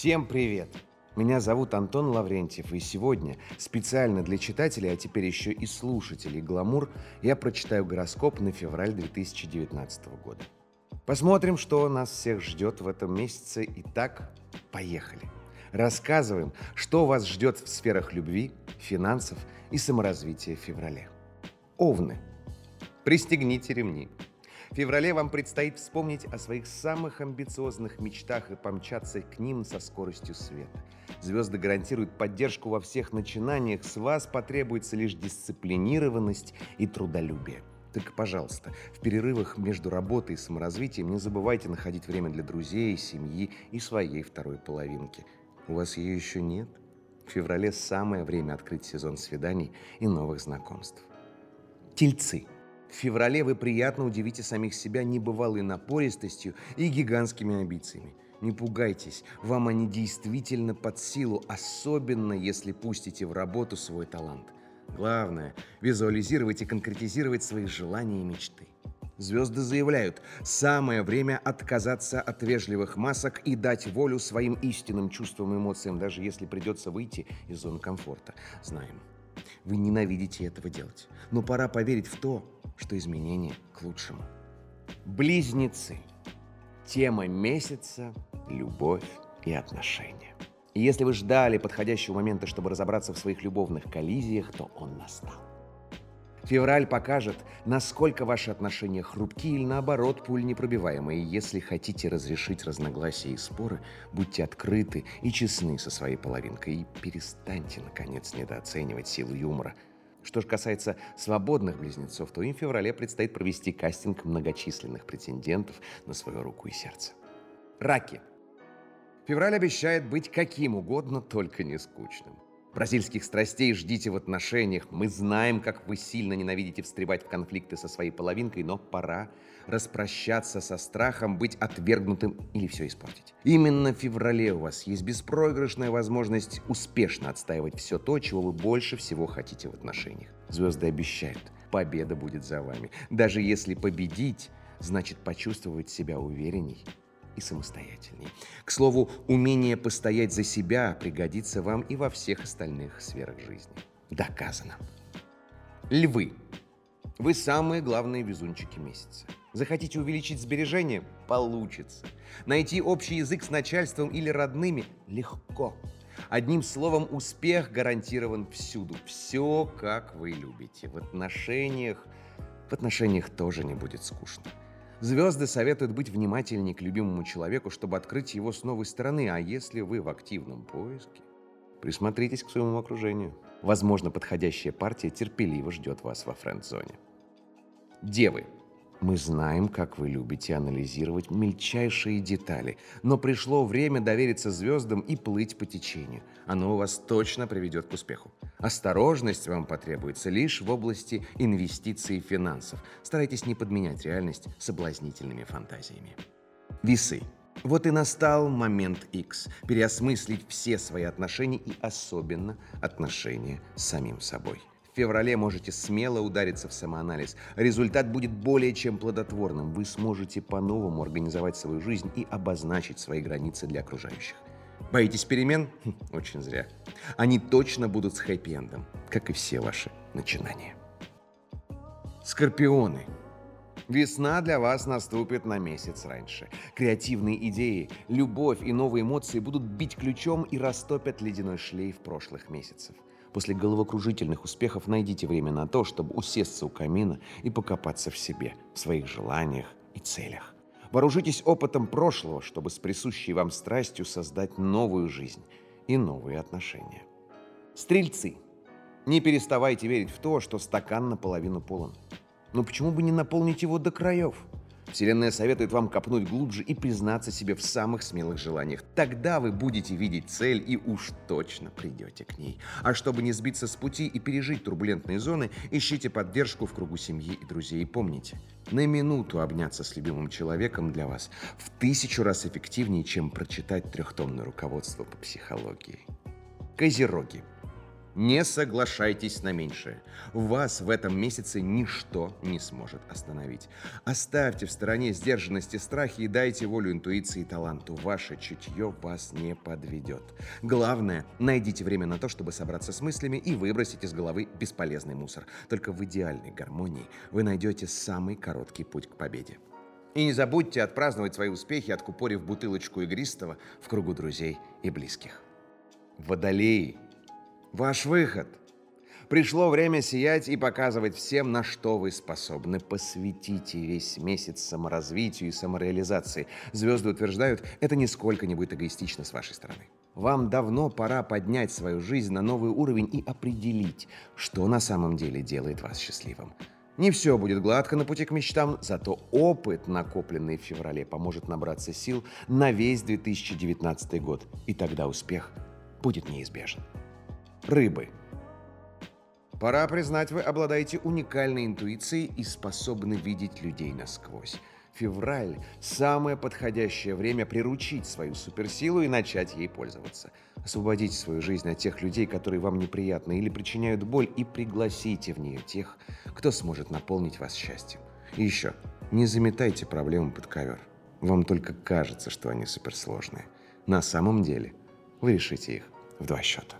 Всем привет! Меня зовут Антон Лаврентьев, и сегодня специально для читателей, а теперь еще и слушателей «Гламур» я прочитаю гороскоп на февраль 2019 года. Посмотрим, что нас всех ждет в этом месяце. Итак, поехали! Рассказываем, что вас ждет в сферах любви, финансов и саморазвития в феврале. Овны. Пристегните ремни. В феврале вам предстоит вспомнить о своих самых амбициозных мечтах и помчаться к ним со скоростью света. Звезды гарантируют поддержку во всех начинаниях, с вас потребуется лишь дисциплинированность и трудолюбие. Так, пожалуйста, в перерывах между работой и саморазвитием не забывайте находить время для друзей, семьи и своей второй половинки. У вас ее еще нет? В феврале самое время открыть сезон свиданий и новых знакомств. Тельцы – в феврале вы приятно удивите самих себя небывалой напористостью и гигантскими амбициями. Не пугайтесь, вам они действительно под силу, особенно если пустите в работу свой талант. Главное – визуализировать и конкретизировать свои желания и мечты. Звезды заявляют, самое время отказаться от вежливых масок и дать волю своим истинным чувствам и эмоциям, даже если придется выйти из зоны комфорта. Знаем, вы ненавидите этого делать. Но пора поверить в то, что изменения к лучшему. Близнецы. Тема месяца – любовь и отношения. И если вы ждали подходящего момента, чтобы разобраться в своих любовных коллизиях, то он настал. Февраль покажет, насколько ваши отношения хрупки или наоборот пуль непробиваемые. Если хотите разрешить разногласия и споры, будьте открыты и честны со своей половинкой и перестаньте, наконец, недооценивать силу юмора. Что же касается свободных близнецов, то им в феврале предстоит провести кастинг многочисленных претендентов на свою руку и сердце. Раки. Февраль обещает быть каким угодно, только не скучным. Бразильских страстей ждите в отношениях. Мы знаем, как вы сильно ненавидите встревать в конфликты со своей половинкой, но пора распрощаться со страхом быть отвергнутым или все испортить. Именно в феврале у вас есть беспроигрышная возможность успешно отстаивать все то, чего вы больше всего хотите в отношениях. Звезды обещают, победа будет за вами. Даже если победить, значит почувствовать себя уверенней и самостоятельней. К слову, умение постоять за себя пригодится вам и во всех остальных сферах жизни. Доказано. Львы. Вы самые главные везунчики месяца. Захотите увеличить сбережения? Получится. Найти общий язык с начальством или родными? Легко. Одним словом, успех гарантирован всюду. Все, как вы любите. В отношениях... В отношениях тоже не будет скучно. Звезды советуют быть внимательнее к любимому человеку, чтобы открыть его с новой стороны. А если вы в активном поиске, присмотритесь к своему окружению. Возможно, подходящая партия терпеливо ждет вас во френд-зоне. Девы. Мы знаем, как вы любите анализировать мельчайшие детали, но пришло время довериться звездам и плыть по течению. Оно вас точно приведет к успеху. Осторожность вам потребуется лишь в области инвестиций и финансов. Старайтесь не подменять реальность соблазнительными фантазиями. Весы. Вот и настал момент X – переосмыслить все свои отношения и особенно отношения с самим собой. В феврале можете смело удариться в самоанализ. Результат будет более чем плодотворным. Вы сможете по-новому организовать свою жизнь и обозначить свои границы для окружающих. Боитесь перемен? Хм, очень зря. Они точно будут с хэппи-эндом, как и все ваши начинания. Скорпионы. Весна для вас наступит на месяц раньше. Креативные идеи, любовь и новые эмоции будут бить ключом и растопят ледяной шлейф прошлых месяцев. После головокружительных успехов найдите время на то, чтобы усесться у камина и покопаться в себе, в своих желаниях и целях. Вооружитесь опытом прошлого, чтобы с присущей вам страстью создать новую жизнь и новые отношения. Стрельцы. Не переставайте верить в то, что стакан наполовину полон. Но почему бы не наполнить его до краев? Вселенная советует вам копнуть глубже и признаться себе в самых смелых желаниях. Тогда вы будете видеть цель и уж точно придете к ней. А чтобы не сбиться с пути и пережить турбулентные зоны, ищите поддержку в кругу семьи и друзей. И помните, на минуту обняться с любимым человеком для вас в тысячу раз эффективнее, чем прочитать трехтомное руководство по психологии. Козероги. Не соглашайтесь на меньшее. Вас в этом месяце ничто не сможет остановить. Оставьте в стороне сдержанности страхи и дайте волю интуиции и таланту. Ваше чутье вас не подведет. Главное, найдите время на то, чтобы собраться с мыслями и выбросить из головы бесполезный мусор. Только в идеальной гармонии вы найдете самый короткий путь к победе. И не забудьте отпраздновать свои успехи, откупорив бутылочку игристого в кругу друзей и близких. Водолеи – Ваш выход. Пришло время сиять и показывать всем, на что вы способны. Посвятите весь месяц саморазвитию и самореализации. Звезды утверждают, это нисколько не будет эгоистично с вашей стороны. Вам давно пора поднять свою жизнь на новый уровень и определить, что на самом деле делает вас счастливым. Не все будет гладко на пути к мечтам, зато опыт, накопленный в феврале, поможет набраться сил на весь 2019 год. И тогда успех будет неизбежен рыбы. Пора признать, вы обладаете уникальной интуицией и способны видеть людей насквозь. Февраль – самое подходящее время приручить свою суперсилу и начать ей пользоваться. Освободите свою жизнь от тех людей, которые вам неприятны или причиняют боль, и пригласите в нее тех, кто сможет наполнить вас счастьем. И еще, не заметайте проблемы под ковер. Вам только кажется, что они суперсложные. На самом деле вы решите их в два счета.